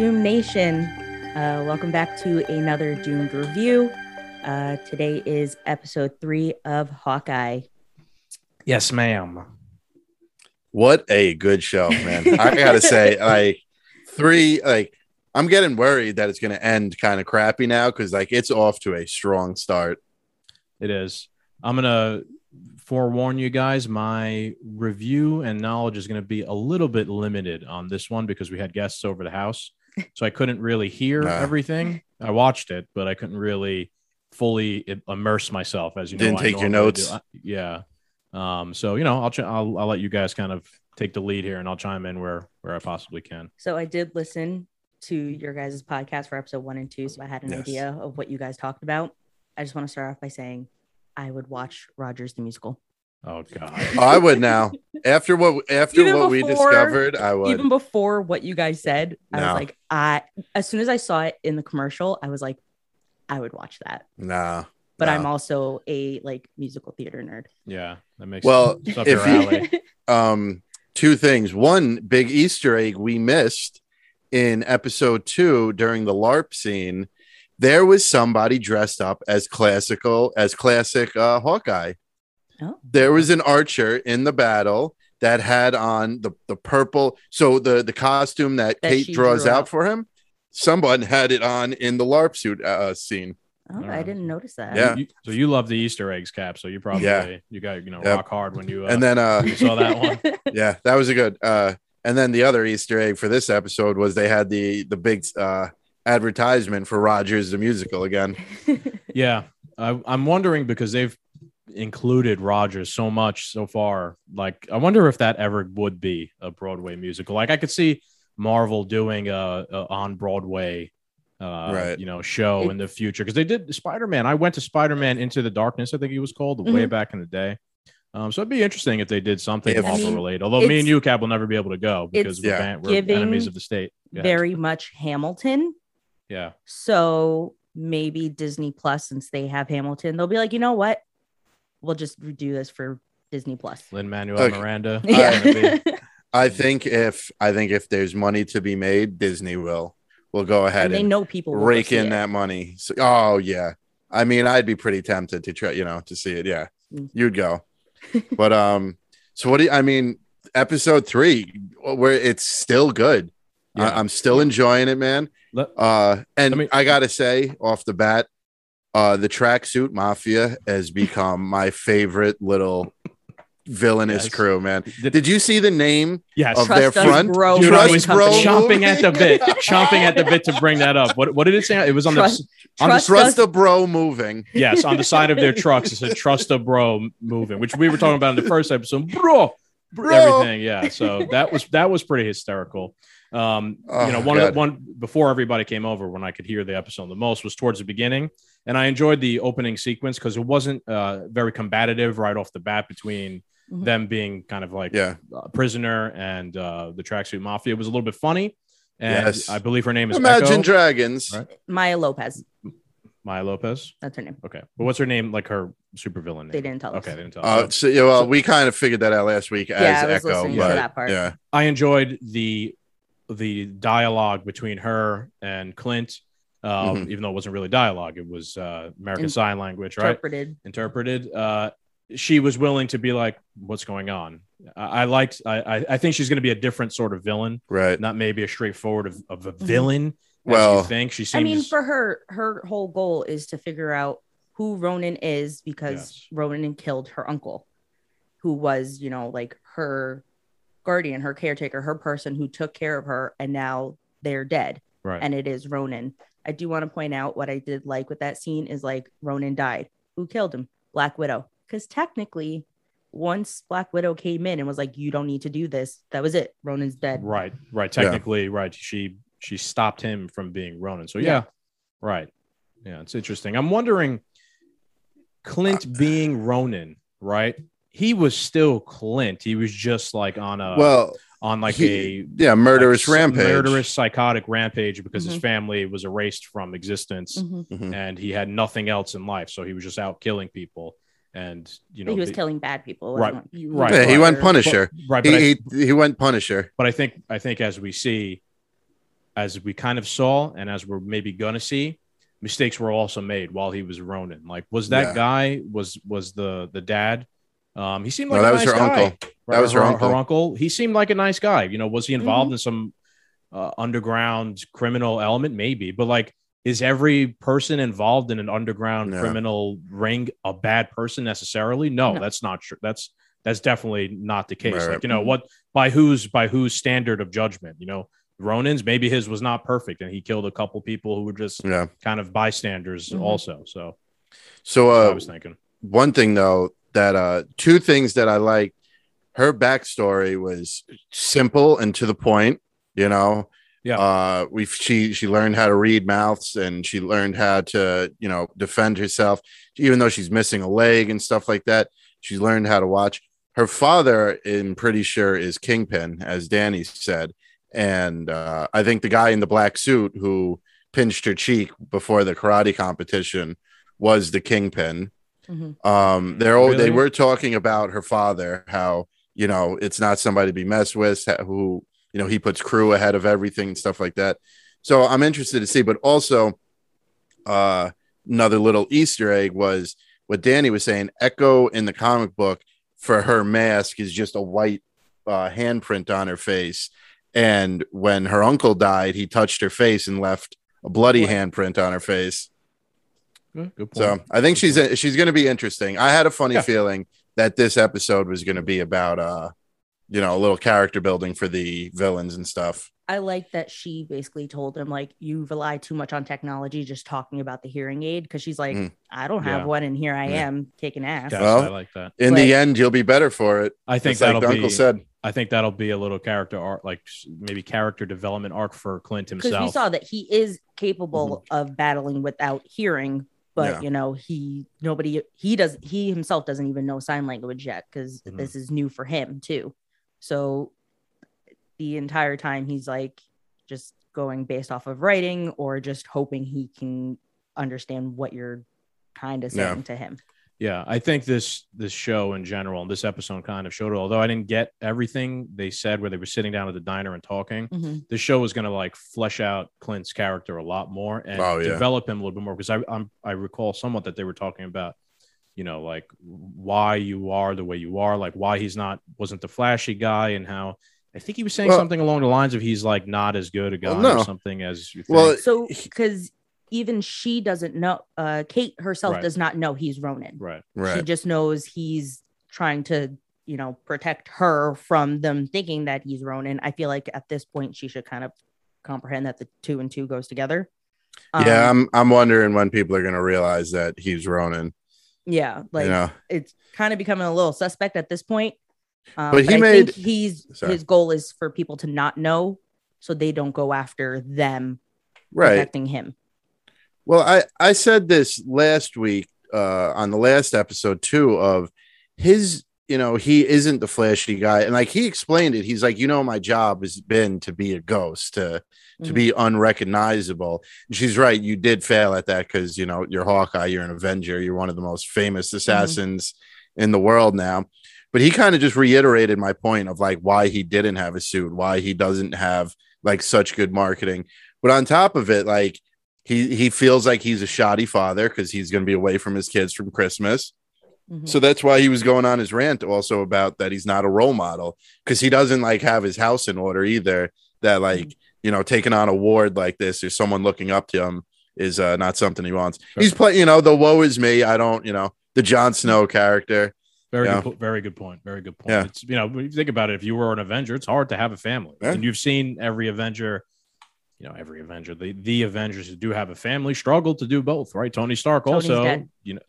What Doom Nation? Uh, welcome back to another Doomed review. Uh, today is episode three of Hawkeye. Yes, ma'am. What a good show, man. I gotta say, like three, like I'm getting worried that it's gonna end kind of crappy now because like it's off to a strong start. It is. I'm gonna forewarn you guys. My review and knowledge is going to be a little bit limited on this one because we had guests over the house, so I couldn't really hear Nah. everything. I watched it, but I couldn't really fully immerse myself as you. Didn't I take your notes? I- yeah. Um. So you know, I'll, ch- I'll I'll let you guys kind of take the lead here, and I'll chime in where where I possibly can. So I did listen to your guys' podcast for episode one and two, so I had an Yes. idea of what you guys talked about. I just want to start off by saying I would watch Rogers the musical. Oh God. I would now after what after Even what we discovered. I would. Even before what you guys said, I was like, I as soon as I saw it in the commercial, I was like, I would watch that. nah, But no. I'm also a like musical theater nerd. Yeah, that makes Well, it's if you- um two things. One big Easter egg we missed in episode two during the LARP scene. There was somebody dressed up as classical as classic uh, Hawkeye. Oh. There was an archer in the battle that had on the, the purple. So the the costume that, That Kate draws out out. for him, someone had it on in the LARP suit uh, scene. Oh, I didn't notice that. Yeah. You- so you love the Easter eggs, Cap. So you probably Yeah. you got you know Yep. rock hard when you uh, and then uh you saw that one. yeah that was a good uh and then the other easter egg for this episode was they had the the big uh advertisement for rogers the musical again Yeah, I, I'm wondering because they've included Rogers so much so far. Like, I wonder if that ever would be a Broadway musical. Like, I could see Marvel doing a, a on Broadway, uh, Right. you know, show in the future because they did Spider Man. I went to Spider Man Into the Darkness, I think he was called, way Mhm. back in the day. Um, so it'd be interesting if they did something If- I Marvel mean, related. Although me and you, Cap, will never be able to go because we're, Yeah. ban- we're enemies of the state. Go. Very much Hamilton. yeah. So maybe Disney Plus, since they have Hamilton, they'll be like, you know what? We'll just do this for Disney Plus. Lin Manuel Okay. Miranda. Yeah. i think if i think if there's money to be made disney will will go ahead and and, they know people rake in it. that money so, oh yeah i mean i'd be pretty tempted to try you know to see it yeah Mm. you'd go but um so what do you, i mean episode three where it's still good Yeah. I, i'm still enjoying it man Let- Uh, and I mean- I gotta say, off the bat, uh, the tracksuit mafia has become my favorite little villainous Yes. crew. Man, Did- did you see the name yes. of Trust their front? bro. Dude, I Trust was bro, chomping movie? at the bit, chomping at the bit to bring that up. What what did it say? It was on Trust- the on the Trust Trust us. the bro moving. yes on the side of their trucks. It said "Trust a bro" moving, which we were talking about in the first episode. Bro, Bro. everything. Yeah, so that was that was pretty hysterical. Um, Oh, you know, one of God. one before everybody came over, when I could hear the episode the most was towards the beginning, and I enjoyed the opening sequence because it wasn't uh, very combative right off the bat between Mhm. them being kind of like Yeah, prisoner and uh, the tracksuit mafia. It was a little bit funny, and Yes. I believe her name is Imagine Echo, Dragons. Right. Maya Lopez. Maya Lopez. That's her name. Okay, but what's her name? Like her supervillain name? They didn't tell us. Okay, they didn't tell. Uh, us. so, yeah, well, we kind of figured that out last week as Yeah, I was Echo, listening to that part. yeah, I enjoyed the the dialogue between her and Clint. Um, Mhm. Even though it wasn't really dialogue, it was uh, American In- Sign Language, right? Interpreted. Interpreted. Uh, she was willing to be like, "What's going on?" I, I liked. I, I I think she's going to be a different sort of villain, right. not maybe a straightforward of, of a villain. as Well, you think she seems. I mean, for her, her whole goal is to figure out who Ronin is because Yes. Ronin killed her uncle, who was, you know, like her guardian, her caretaker, her person who took care of her, and now they're dead. right. And it is Ronin. I do want to point out what I did like with that scene is like Ronin died. Who killed him? Black Widow. Because technically, once Black Widow came in and was like, "You don't need to do this," that was it. Ronin's dead. Right, right. Yeah. Technically, right. She she stopped him from being Ronin. So yeah, Yeah. right. Yeah, it's interesting. I'm wondering, Clint being Ronin, right? He was still Clint. He was just like on a well, on like he- a yeah, murderous like, rampage. murderous psychotic rampage because his Mhm. family was erased from existence Mhm. Mhm. and he had nothing else in life. So he was just out killing people, and you know he was the- killing bad people. It Right, wasn't- right, he went Punisher. But- right, but I- He, he he went Punisher. but I think I think as we see, as we kind of saw, and as we're maybe gonna see, mistakes were also made while he was Ronin. Like, was that Yeah. guy was was the the dad? Um, he seemed No, like that a was nice her guy. uncle. That was her uncle. uncle. He seemed like a nice guy. You know, was he involved in some uh, underground criminal element? Maybe, but like, is every person involved in an underground No. criminal ring a bad person necessarily? No, No. that's not true. That's that's definitely not the case. Right. Like, you know, what by whose by whose standard of judgment? You know, Ronin's maybe his was not perfect, and he killed a couple people who were just Yeah. kind of bystanders Mhm. also. So So that's what I uh, was thinking. one thing though that uh two things that I like her backstory was simple and to the point, you know. Yeah. Uh we she she learned how to read mouths and she learned how to, you know, defend herself even though she's missing a leg and stuff like that. She learned how to watch. Her father, I'm pretty sure, is Kingpin, as Danny said. And uh, I think the guy in the black suit who pinched her cheek before the karate competition was the Kingpin. Mhm. Um, they're all, they were talking about her father, how you know it's not somebody to be messed with, who you know he puts crew ahead of everything and stuff like that. So I'm interested to see, but also uh, another little Easter egg was what Danny was saying. Echo in the comic book for her mask is just a white uh, handprint on her face, and when her uncle died, he touched her face and left a bloody Right. handprint on her face. Good, good. So I think she's she's going to be interesting. I had a funny Yeah. feeling that this episode was going to be about uh, you know, a little character building for the villains and stuff. I like that she basically told him like you rely too much on technology just talking about the hearing aid because she's like Mm. I don't have Yeah. one and here I Yeah. am kicking ass. Yes, Well, I like that. In the end, you'll be better for it. I think like that'll the be. uncle said. I think that'll be a little character arc, like maybe character development arc for Clint himself. Because himself. we saw that he is capable of battling without hearing, but Mm-hmm. Yeah. you know he nobody he does he himself doesn't even know sign language yet because Mhm. this is new for him too. So the entire time he's like just going based off of writing or just hoping he can understand what you're kind of Yeah. saying to him. yeah, I think this this show in general and this episode kind of showed it. Although I didn't get everything they said where they were sitting down at the diner and talking, Mhm. the show was going to like flesh out Clint's character a lot more and Oh, yeah. develop him a little bit more. Because I I'm, I recall somewhat that they were talking about, you know, like why you are the way you are, like why he's not wasn't the flashy guy, and how I think he was saying Well- something along the lines of he's like not as good a guy Well, no. or something as you think. Well, So because even she doesn't know, uh, Kate herself Right. does not know he's Ronin. right. She just knows he's trying to, you know, protect her from them thinking that he's Ronin. I feel like at this point she should kind of comprehend that the two and two goes together. yeah, Um, I'm I'm wondering when people are going to realize that he's Ronin. yeah, like you know, it's kind of becoming a little suspect at this point. Um, But he I made- think he's Sorry. his goal is for people to not know, so they don't go after them right? protecting him. Well, I I said this last week uh on the last episode too of his you know he isn't the flashy guy. And like he explained it. He's like you know my job has been to be a ghost to to be unrecognizable. And she's right. You did fail at that because you know you're hawkeye you're an avenger you're one of the most famous assassins in the world now but he kind of just reiterated my point of like why he didn't have a suit why he doesn't have like such good marketing but on top of it like he he feels like he's a shoddy father because he's going to be away from his kids from Christmas. Mhm. So that's why he was going on his rant also about that he's not a role model because he doesn't like have his house in order either. That like you know taking on a ward like this or someone looking up to him is uh, not something he wants. Sure. He's playing you know the woe is me. I don't you know the Jon Snow character. Very Yeah. good, very good point. Very good point. Yeah. It's you know, when you think about it, if you were an Avenger, it's hard to have a family, Yeah. and you've seen every Avenger. You know, every Avenger, the the Avengers who do have a family struggle to do both, right? Tony Stark Tony's also, dead. you know,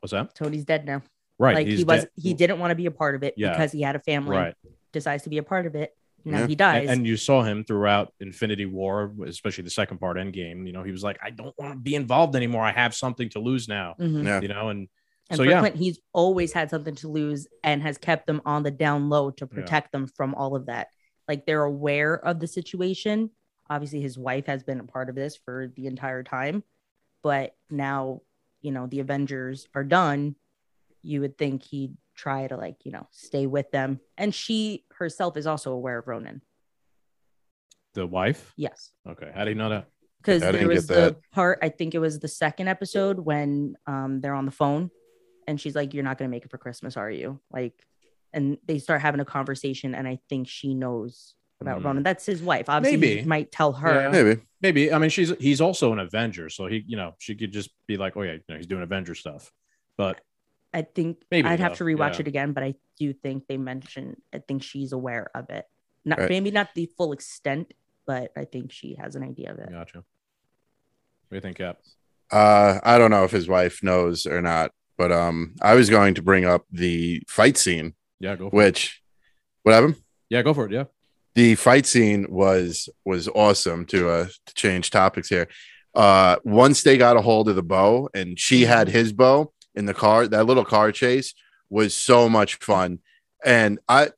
what's that? Tony's dead now. Right, like he was dead. he didn't want to be a part of it Yeah. because he had a family right, decides to be a part of it now Yeah. he dies and, and you saw him throughout Infinity War, especially the second part, Endgame. You know, he was like, I don't want to be involved anymore. I have something to lose now. Mhm. Yeah. You know, and and so for yeah, Clint, he's always had something to lose and has kept them on the down low to Yeah. protect them from all of that like they're aware of the situation obviously his wife has been a part of this for the entire time but now you know the avengers are done you would think he'd try to like you know stay with them and she herself is also aware of ronin The wife. Yes. Okay. How do you know that? because I there was the that. part I think it was the second episode when um they're on the phone and she's like, You're not gonna make it for Christmas, are you? Like and they start having a conversation and I think she knows about Mm. Ronin. That's his wife. Obviously he Maybe. might tell her. Yeah. Maybe. Maybe. I mean, she's he's also an Avenger, so he, you know, she could just be like, oh yeah, you know, he's doing Avenger stuff. But I think Maybe, I'd have to rewatch Yeah. it again, but I do think they mentioned I think she's aware of it. Not Right. maybe not the full extent, but I think she has an idea of it. gotcha. What do you think, Cap? Uh, I don't know if his wife knows or not, but um, I was going to bring up the fight scene, Yeah, go for it. which, what happened? Yeah, go for it. Yeah. The fight scene was was awesome. To uh, to change topics here, uh, once they got a hold of the bow and she had his bow in the car, that little car chase was so much fun, and I.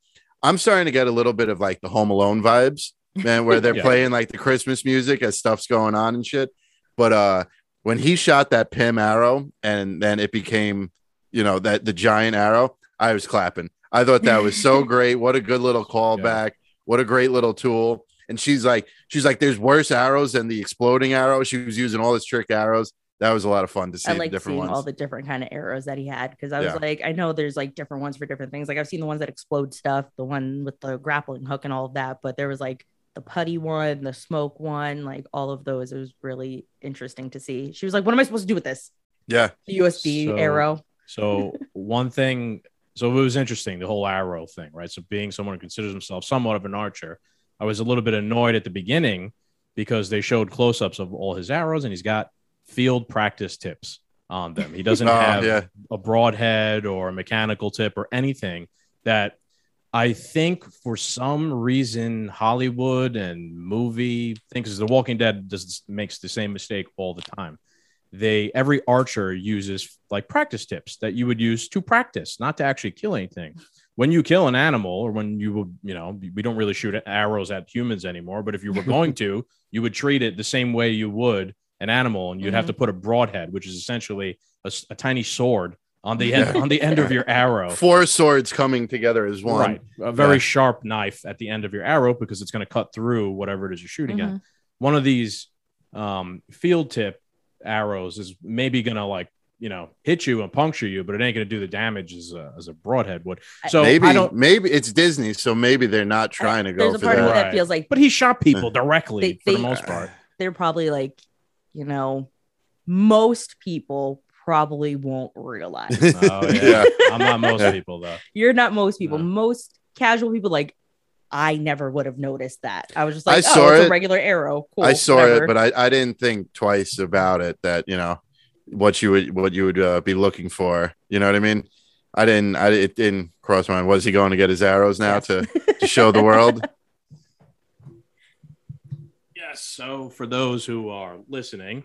I'm starting to get a little bit of like the Home Alone vibes, man, where they're Yeah. playing like the Christmas music as stuff's going on and shit. But uh when he shot that Pym arrow and then it became, you know, that the giant arrow, I was clapping. I thought that was so great. What a good little callback. What a great little tool. And she's like, she's like, there's worse arrows than the exploding arrow. She was using all this trick arrows. That was a lot of fun to see I the like different seeing ones. all the different kind of arrows that he had because I was Yeah. like, I know there's like different ones for different things. Like I've seen the ones that explode stuff, the one with the grappling hook and all of that, but there was like the putty one, the smoke one, like all of those. It was really interesting to see. She was like, "What am I supposed to do with this?" yeah. The USB So- arrow. So one thing, so it was interesting the whole arrow thing, right? So being someone who considers himself somewhat of an archer, I was a little bit annoyed at the beginning because they showed close-ups of all his arrows, and he's got field practice tips on them. He doesn't Oh, have yeah. a broadhead or a mechanical tip or anything that I think for some reason Hollywood and movie thinks The Walking Dead does makes the same mistake all the time. They every archer uses like practice tips that you would use to practice, not to actually kill anything. When you kill an animal, or when you would, you know, we don't really shoot arrows at humans anymore. But if you were going to, you would treat it the same way you would an animal, and you'd have Mhm. to put a broadhead, which is essentially a tiny sword on the end on the end of your arrow. Four swords coming together as one. Right. A very Yeah. sharp knife at the end of your arrow because it's going to cut through whatever it is you're shooting at. Mhm. One of these um, field tip arrows is maybe going to like, you know, hit you and puncture you, but it ain't going to do the damage as a, as a broadhead would. So maybe I don't, maybe it's Disney, so maybe they're not trying to go There's a for part of me that. that feels like but he shot people directly They- for the most part. they're probably like, you know, most people probably won't realize. Oh, yeah. I'm not most people though. You're not most people. No. Most casual people, like, I never would have noticed that. I was just like, I like, saw oh, it's it. a regular arrow. Cool, I saw whatever. it, but I, I didn't think twice about it. That you know what you would what you would uh, be looking for. You know what I mean? I didn't. I it didn't cross my mind. Was he going to get his arrows now Yes. to to show the world? Yes. So for those who are listening,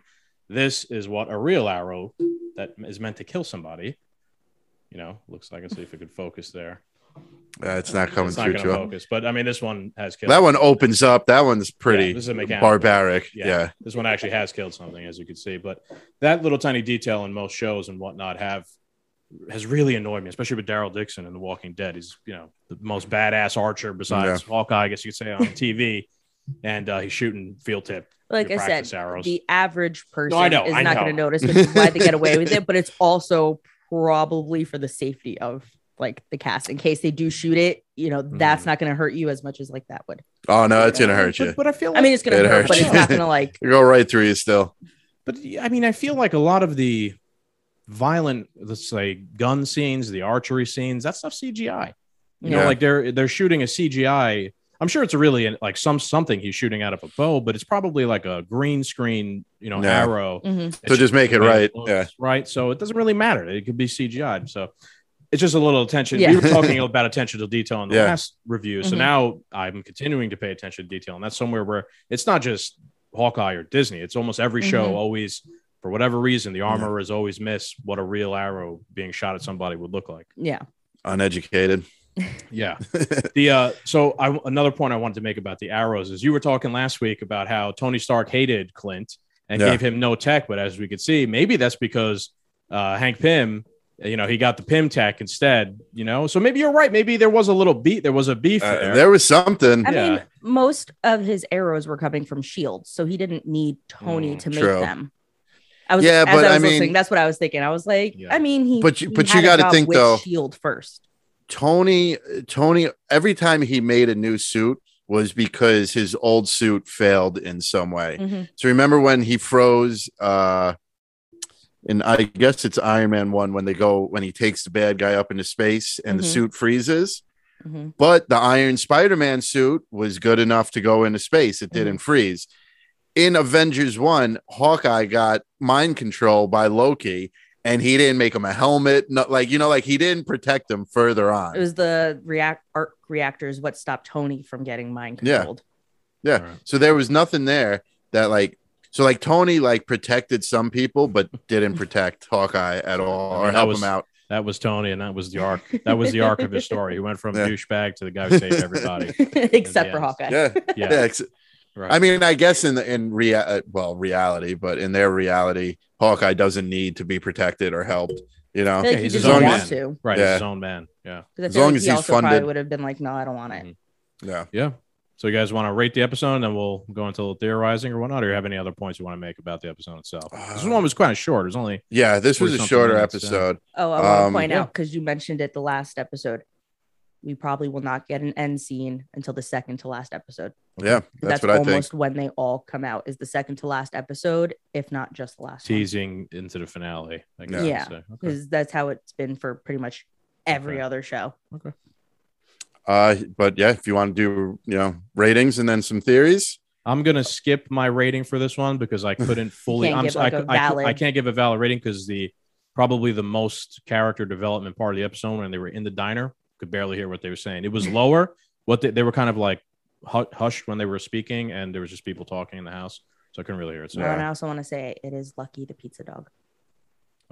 this is what a real arrow that is meant to kill somebody. You know, looks like. Let's see if it could focus there. Uh, it's not coming it's not through to focus, but I mean, this one has killed. That one opens up. That one's Yeah, pretty this is a mechanical. barbaric. Yeah. This one actually has killed something, as you can see. But that little tiny detail in most shows and whatnot have has really annoyed me, especially with Daryl Dixon in The Walking Dead. He's you know the most badass archer besides Hawkeye, I guess you could say on TV, and uh, he's shooting field tip. like I said, arrows. the average person I know, is I not going to notice, which is why they get away with it. But it's also probably for the safety of like the cast in case they do shoot it. You know, that's Mhm. not going to hurt you as much as like that would. Oh no, it's gonna hurt you. but I feel. I mean, it's going It to hurt, hurts but it's not going to like. Go right through you still. But I mean, I feel like a lot of the violent, let's say, gun scenes, the archery scenes, that stuff CGI. You know, like they're they're shooting a CGI. I'm sure it's a really like some something he's shooting out of a bow, but it's probably like a green screen, you know, Yeah. arrow. Mhm. So just make it right. looks, Yeah. right. So it doesn't really matter. It could be CGI. So it's just a little attention. Yeah. We were talking about attention to detail in the Yeah. last review. So Mhm. now I'm continuing to pay attention to detail. And that's somewhere where it's not just Hawkeye or Disney. It's almost every show Mhm. always, for whatever reason, the armor is always miss what a real arrow being shot at somebody would look like. Yeah. Uneducated. Yeah. the uh so I another point I wanted to make about the arrows is you were talking last week about how Tony Stark hated Clint and Yeah. gave him no tech, but as we could see, maybe that's because uh Hank Pym you know, he got the Pym Tech instead. You know, so maybe you're right. Maybe there was a little beat. There was a beef Uh, there. there was something. I Yeah. mean, most of his arrows were coming from Shield, so he didn't need Tony Mm, to make true. them. I was, Yeah, as but I was I mean- that's what I was thinking. I was like, Yeah. I mean, he, But you- he but you gotta think, with though- Shield first. Tony, Tony, every time he made a new suit was because his old suit failed in some way. Mhm. So remember when he froze uh and I guess it's Iron Man 1 when they go when he takes the bad guy up into space and the Mhm. suit freezes. Mhm. But the Iron Spider-Man suit was good enough to go into space. It didn't freeze. In Avengers 1, Hawkeye got mind control by Loki and he didn't make him a helmet. Not like you know, like he didn't protect him further on. It was the react arc reactors what stopped Tony from getting mind controlled. Yeah. All right. So there was nothing there that like so like Tony like protected some people but didn't protect Hawkeye at all I or mean, that help was- him out. That was Tony, and that was the arc. That was the arc of his story. He went from Yeah. douchebag to the guy who saved everybody. Except for end. Hawkeye. Yeah. Yeah, Yeah. ex- right. I mean, I guess in the in rea- uh, well, reality, but in their reality, Hawkeye doesn't need to be protected or helped, you know. Like Yeah, he he's his own didn't want man. to. right, Yeah. his own man. Yeah, I As feel long like as he he's also probably funded. would have been like, no, I don't want it. Mhm. Yeah. yeah. So you guys want to rate the episode, and then we'll go into a little theorizing or whatnot, or you have any other points you want to make about the episode itself? this Uh, one was kind of short. It was only Yeah, this was a 40-something shorter minutes, yeah. episode. Oh, I want to Um, point yeah. out because you mentioned it the last episode. We probably will not get an end scene until the second to last episode. Yeah, that's, what I think. almost when they all come out is the second to last episode, if not just the last one. teasing into the finale. I guess Yeah. I'd. Okay. Because that's how it's been for pretty much every Okay. other show. Okay. Uh, but yeah, if you want to do, you know, ratings and then some theories, I'm gonna skip my rating for this one because I couldn't fully. can't I'm, give, I, like, a cou- I, I can't give a valid rating because the probably the most character development part of the episode when they were in the diner could barely hear what they were saying. It was hmm. lower. What they, they were kind of like hushed when they were speaking, and there was just people talking in the house, so I couldn't really hear it. So and I also want to say it is Lucky the pizza dog.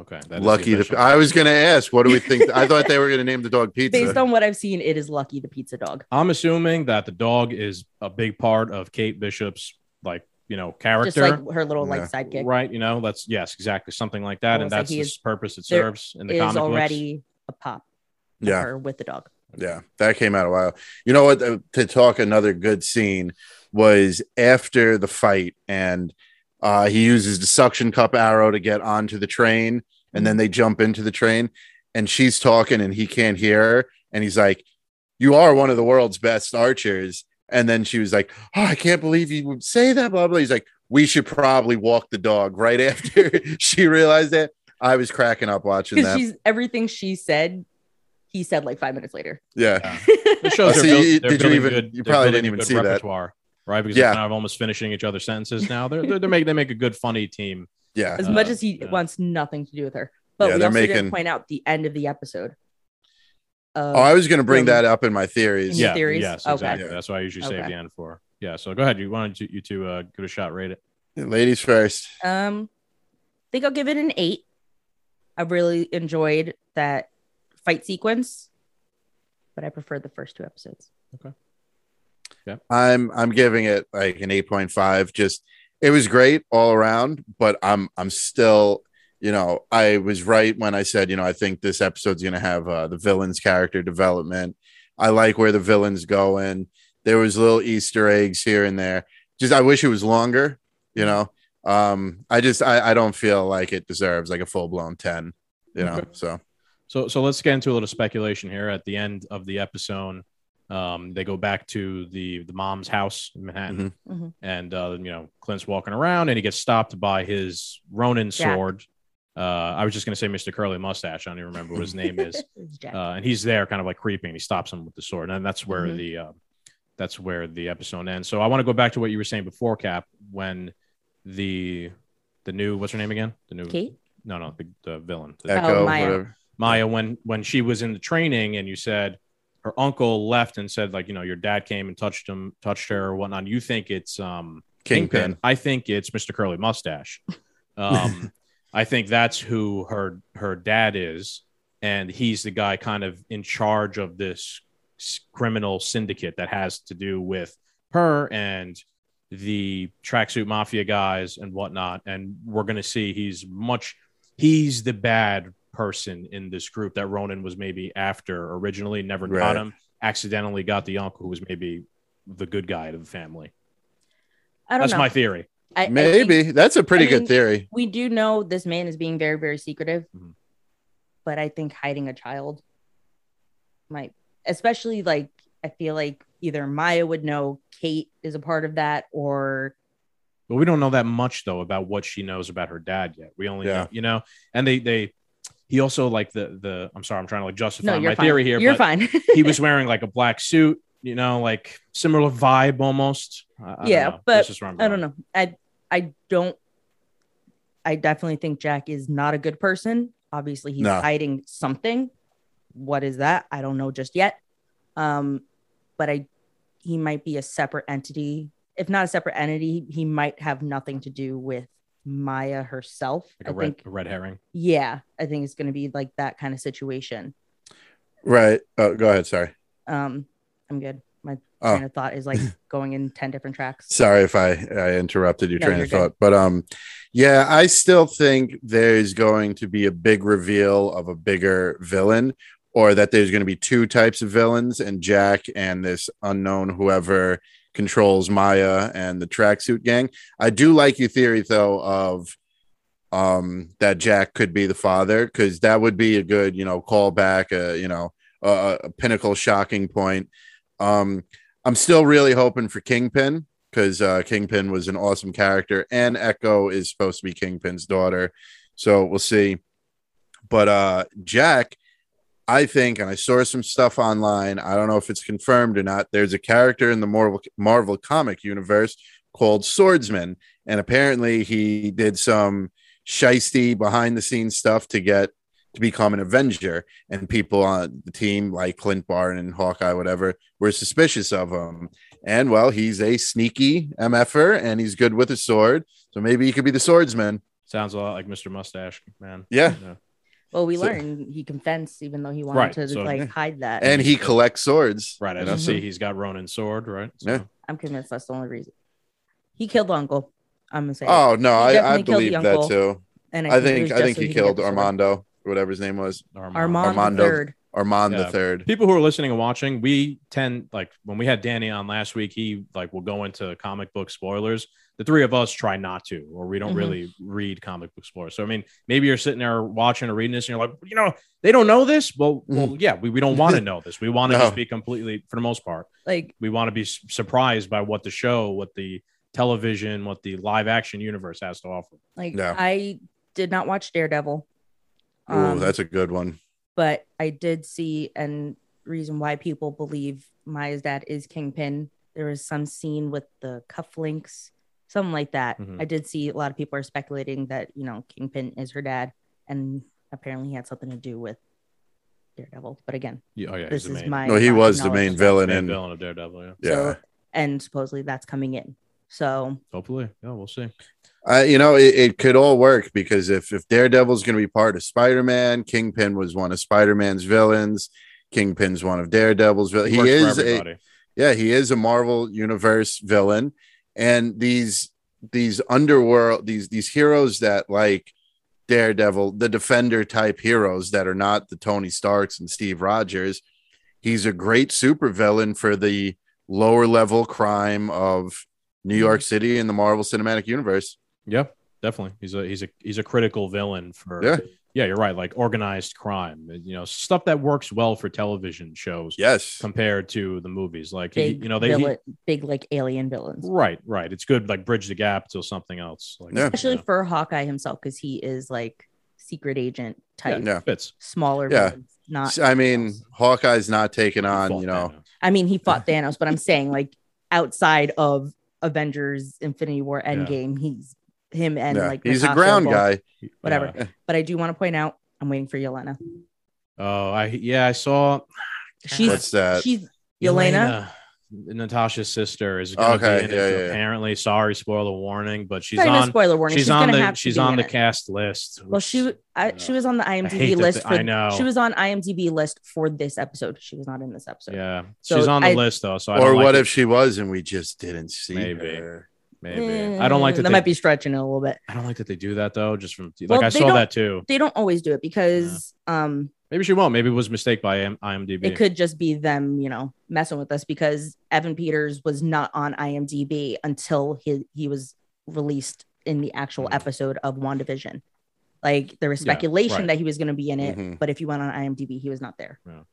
okay, that is lucky. official- The, I was going to ask, what do we think? I thought they were going to name the dog Pizza. Based on what I've seen, it is Lucky the pizza dog. I'm assuming that the dog is a big part of Kate Bishop's like you know character. Just like her little like sidekick. Right, you know, that's yes, exactly something like that, and that's the purpose it serves in the Is comic books. already a pop. Yeah. her with the dog. Yeah, that came out a while. You know what? uh, To talk another good scene was after the fight, and uh, he uses the suction cup arrow to get onto the train, and then they jump into the train, and she's talking, and he can't hear her, and he's like, "You are one of the world's best archers." And then she was like, "Oh, I can't believe you would say that." Blah blah. He's like, "We should probably walk the dog." Right after she realized that, I was cracking up watching that. she's everything she said, he said like five minutes later. Yeah, It shows Oh, they're so build- you- they're did you even- good- you probably didn't even good see that. repertoire, right? Because Yeah. they're kind of almost finishing each other's sentences now. They're, they're, they make they make a good funny team. yeah. As Uh, much as he yeah. wants nothing to do with her. But Yeah, we they're also making- didn't point out the end of the episode. Oh, I was going to bring that up in my theories. In Yeah, theories? yes, exactly. Yeah. That's why I usually save Okay. the end for. Yeah, so go ahead. You wanted to, you two uh, give a shot, rate it. Ladies first. Um, I think I'll give it an eight. I really enjoyed that fight sequence, but I prefer the first two episodes. Okay. Yeah. I'm I'm giving it like an 8.5. Just it was great all around, but I'm I'm still, you know, I was right when I said, you know, I think this episode's gonna have uh, the villain's character development. I like where the villain's going. There was little Easter eggs here and there. Just I wish it was longer, you know. Um, I just I, I don't feel like it deserves like a full blown 10, you know. Okay. So So so let's get into a little speculation here. At the end of the episode, um, they go back to the the mom's house in Manhattan, Mhm. Mhm. and uh, you know Clint's walking around, and he gets stopped by his Ronin Jack. sword. Uh, I was just gonna say Mr. Curly Mustache. I don't even remember what his name is. Uh, and he's there, kind of like creeping. He stops him with the sword, and that's where Mhm. the uh, that's where the episode ends. So I want to go back to what you were saying before, Cap, when the the new what's her name again? The new Kate? no no the, the villain the- Echo, Maya. whatever. Maya when when she was in the training and you said her uncle left and said like you know your dad came and touched him touched her or whatnot. You think it's um Kingpin. I think it's Mr. Curly Mustache. Um, I think that's who her her dad is, and he's the guy kind of in charge of this criminal syndicate that has to do with her and the tracksuit mafia guys and whatnot. And we're gonna see he's much he's the bad person in this group that Ronin was maybe after originally, never Right. got him, accidentally got the uncle who was maybe the good guy to the family. I don't That's know. my theory. I- I think Maybe that's a pretty I mean- good theory. we do know this man is being very, very secretive, Mhm. but I think hiding a child might, especially like I feel like either Maya would know Kate is a part of that, or But we don't know that much though about what she knows about her dad yet. We only Yeah. know, you know, and they they he also like the the I'm sorry, I'm trying to like justify no, my fine. theory here. You're but fine. he was wearing like a black suit, you know, like similar vibe almost. I, I Yeah, know. but That's just where I'm I don't know. I I don't. I definitely think Jack is not a good person. Obviously, he's No. hiding something. What is that? I don't know just yet. Um, but I, he might be a separate entity. If not a separate entity, he might have nothing to do with Maya herself. Like I a red, think. a red herring. Yeah, I think it's going to be like that kind of situation. Right. Oh, go ahead. Sorry. Um, I'm good. My Oh. train of thought is like going in ten different tracks. Sorry if I, I interrupted your No, train you're of good. thought, but um, yeah, I still think there's going to be a big reveal of a bigger villain, or that there's going to be two types of villains, and Jack and this unknown whoever controls Maya and the tracksuit gang. I do like your theory though of um that Jack could be the father because that would be a good you know callback, uh, you know, a, a pinnacle shocking point. Um, I'm still really hoping for Kingpin because uh, Kingpin was an awesome character, and Echo is supposed to be Kingpin's daughter. So we'll see. But uh, Jack, I think, and I saw some stuff online. I don't know if it's confirmed or not. There's a character in the Marvel Marvel comic universe called Swordsman, and apparently he did some shisty behind the scenes stuff to get to become an Avenger, and people on the team like Clint Barton and Hawkeye, whatever, were suspicious of him. And well, he's a sneaky MFer and he's good with a sword. So maybe he could be the swordsman. Sounds a lot like Mr. Mustache Man. Yeah. Well, we So- learned he can fence, even though he wanted Right, to so- like hide that. And he collects swords. Right. As you know? see, he's got Ronin's sword, right? So- Yeah. I'm convinced that's the only reason. He killed the uncle. I'm gonna say. Oh no, I, I definitely killed the believe that too. and I it think was I think so he killed the sword. Armando, whatever his name was. Armand. Armand, Armando. The third. Armand Yeah. the third. people who are listening and watching, we tend like when we had Danny on last week, he like will go into comic book spoilers. The three of us try not to, or we don't Mhm. really read comic book spoilers. So I mean, maybe you're sitting there watching or reading this, and you're like, you know, they don't know this. Well, well, yeah, we, we don't want to know this. We want to No. just be completely, for the most part, Like we want to be surprised by what the show, what the television, what the live action universe has to offer. like Yeah. I did not watch Daredevil. Oh, Um, that's a good one. But I did see and reason why people believe Maya's dad is Kingpin. There was some scene with the cufflinks, something like that. Mhm. I did see a lot of people are speculating that you know Kingpin is her dad, and apparently he had something to do with Daredevil. But again, Yeah, oh yeah, this is main, my No, he was the main villain main in villain of Daredevil. Yeah, yeah. So, and supposedly that's coming in. So hopefully, yeah, we'll see. Uh, you know, it, it could all work because if if Daredevil's going to be part of Spider Man, Kingpin was one of Spider Man's villains. Kingpin's one of Daredevil's villains. He is a yeah, he is a Marvel Universe villain, and these these underworld these these heroes that like Daredevil, the Defender type heroes that are not the Tony Starks and Steve Rogers. He's a great supervillain for the lower level crime of New mm-hmm. York City and the Marvel Cinematic Universe. Yeah, definitely. He's a he's a he's a critical villain for Yeah. yeah, you're right. Like organized crime, uh, you know, stuff that works well for television shows Yes. compared to the movies. Like he, you know, they he- big like alien villains, right, right. It's good, like bridge the gap to something else. Like, Yeah. especially yeah, for Hawkeye himself because he is like secret agent type, Yeah. fits. smaller. Yeah. villains, not. I mean, Hawkeye's not taking on, you know, Thanos. I mean, he fought Thanos, but I'm saying like outside of Avengers, Infinity War, Yeah. Endgame, he's him and yeah, like he's a ground both- guy. whatever. Yeah. But I do want to point out, I'm waiting for Yelena. Oh, I yeah, I saw She's What's that? she's Yelena. Natasha's sister, is going to Okay, be in it. yeah, yeah, yeah. Apparently, sorry, spoiler warning, but she's Not even a on. spoiler warning. She's, She's, on the have she's on the it. cast list. Well, she which- I, she was on the IMDb to list thi- for. I know. She was on IMDb list for this episode. She was not in this episode. yeah, So she's on the I- list though. So I or don't what like if she was and we just didn't see Maybe. her? Maybe. I don't like that. that they, might be stretching it a little bit. I don't like that they do that though. Just from like Well, I saw that too. They don't always do it because um Maybe she won't. Maybe it was a mistake by IMDb. it could just be them, you know, messing with us because Evan Peters was not on IMDb until he he was released in the actual Mhm. episode of WandaVision. Like there was Yeah, speculation right. that he was going to be in it, Mhm. but if you went on IMDb, he was not there. Right,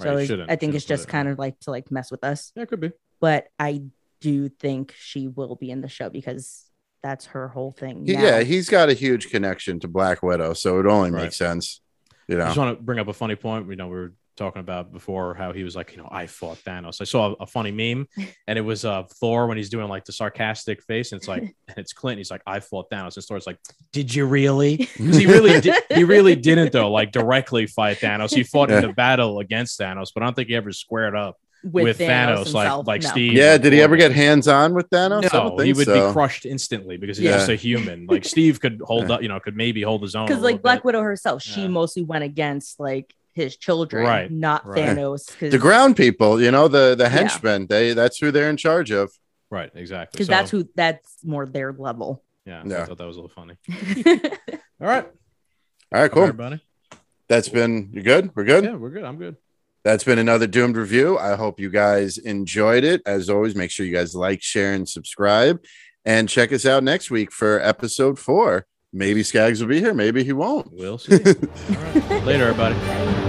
So you I think it's just it- kind of like to like mess with us. Yeah, it could be. But I do think she will be in the show because that's her whole thing. He- now. yeah, he's got a huge connection to Black Widow, so it only Right. makes sense. You I just want to bring up a funny point. You know, we were talking about before how he was like, you know, I fought Thanos. I saw a, a funny meme, and it was uh Thor when he's doing like the sarcastic face, and it's like, and it's Clint. He's like, I fought Thanos, and Thor's like, Did you really? 'Cause he really, did, he really didn't though, like directly fight Thanos. He fought in the battle against Thanos, but I don't think he ever squared up with, with, Thanos, like himself, like no. Steve. yeah. Did he ever get hands on with Thanos? I don't No, think he would so. be crushed instantly because he's Yeah. just a human. Like Steve could hold up, you know, could maybe hold his own. because like Black bit. Widow herself, she Yeah. mostly went against like his children, Right, not right. Thanos. Because the ground people, you know, the the henchmen. They that's who they're in charge of. right, exactly. because So, that's who that's more their level. Yeah, Yeah. I thought that was a little funny. All right, All right, cool. cool. everybody. That's been you good. We're good. Yeah, we're good. I'm good. That's been another doomed review. I hope you guys enjoyed it. As always, make sure you guys like, share, and subscribe. And check us out next week for episode four. Maybe Skaggs will be here, maybe he won't. We'll see. All right. Later, everybody.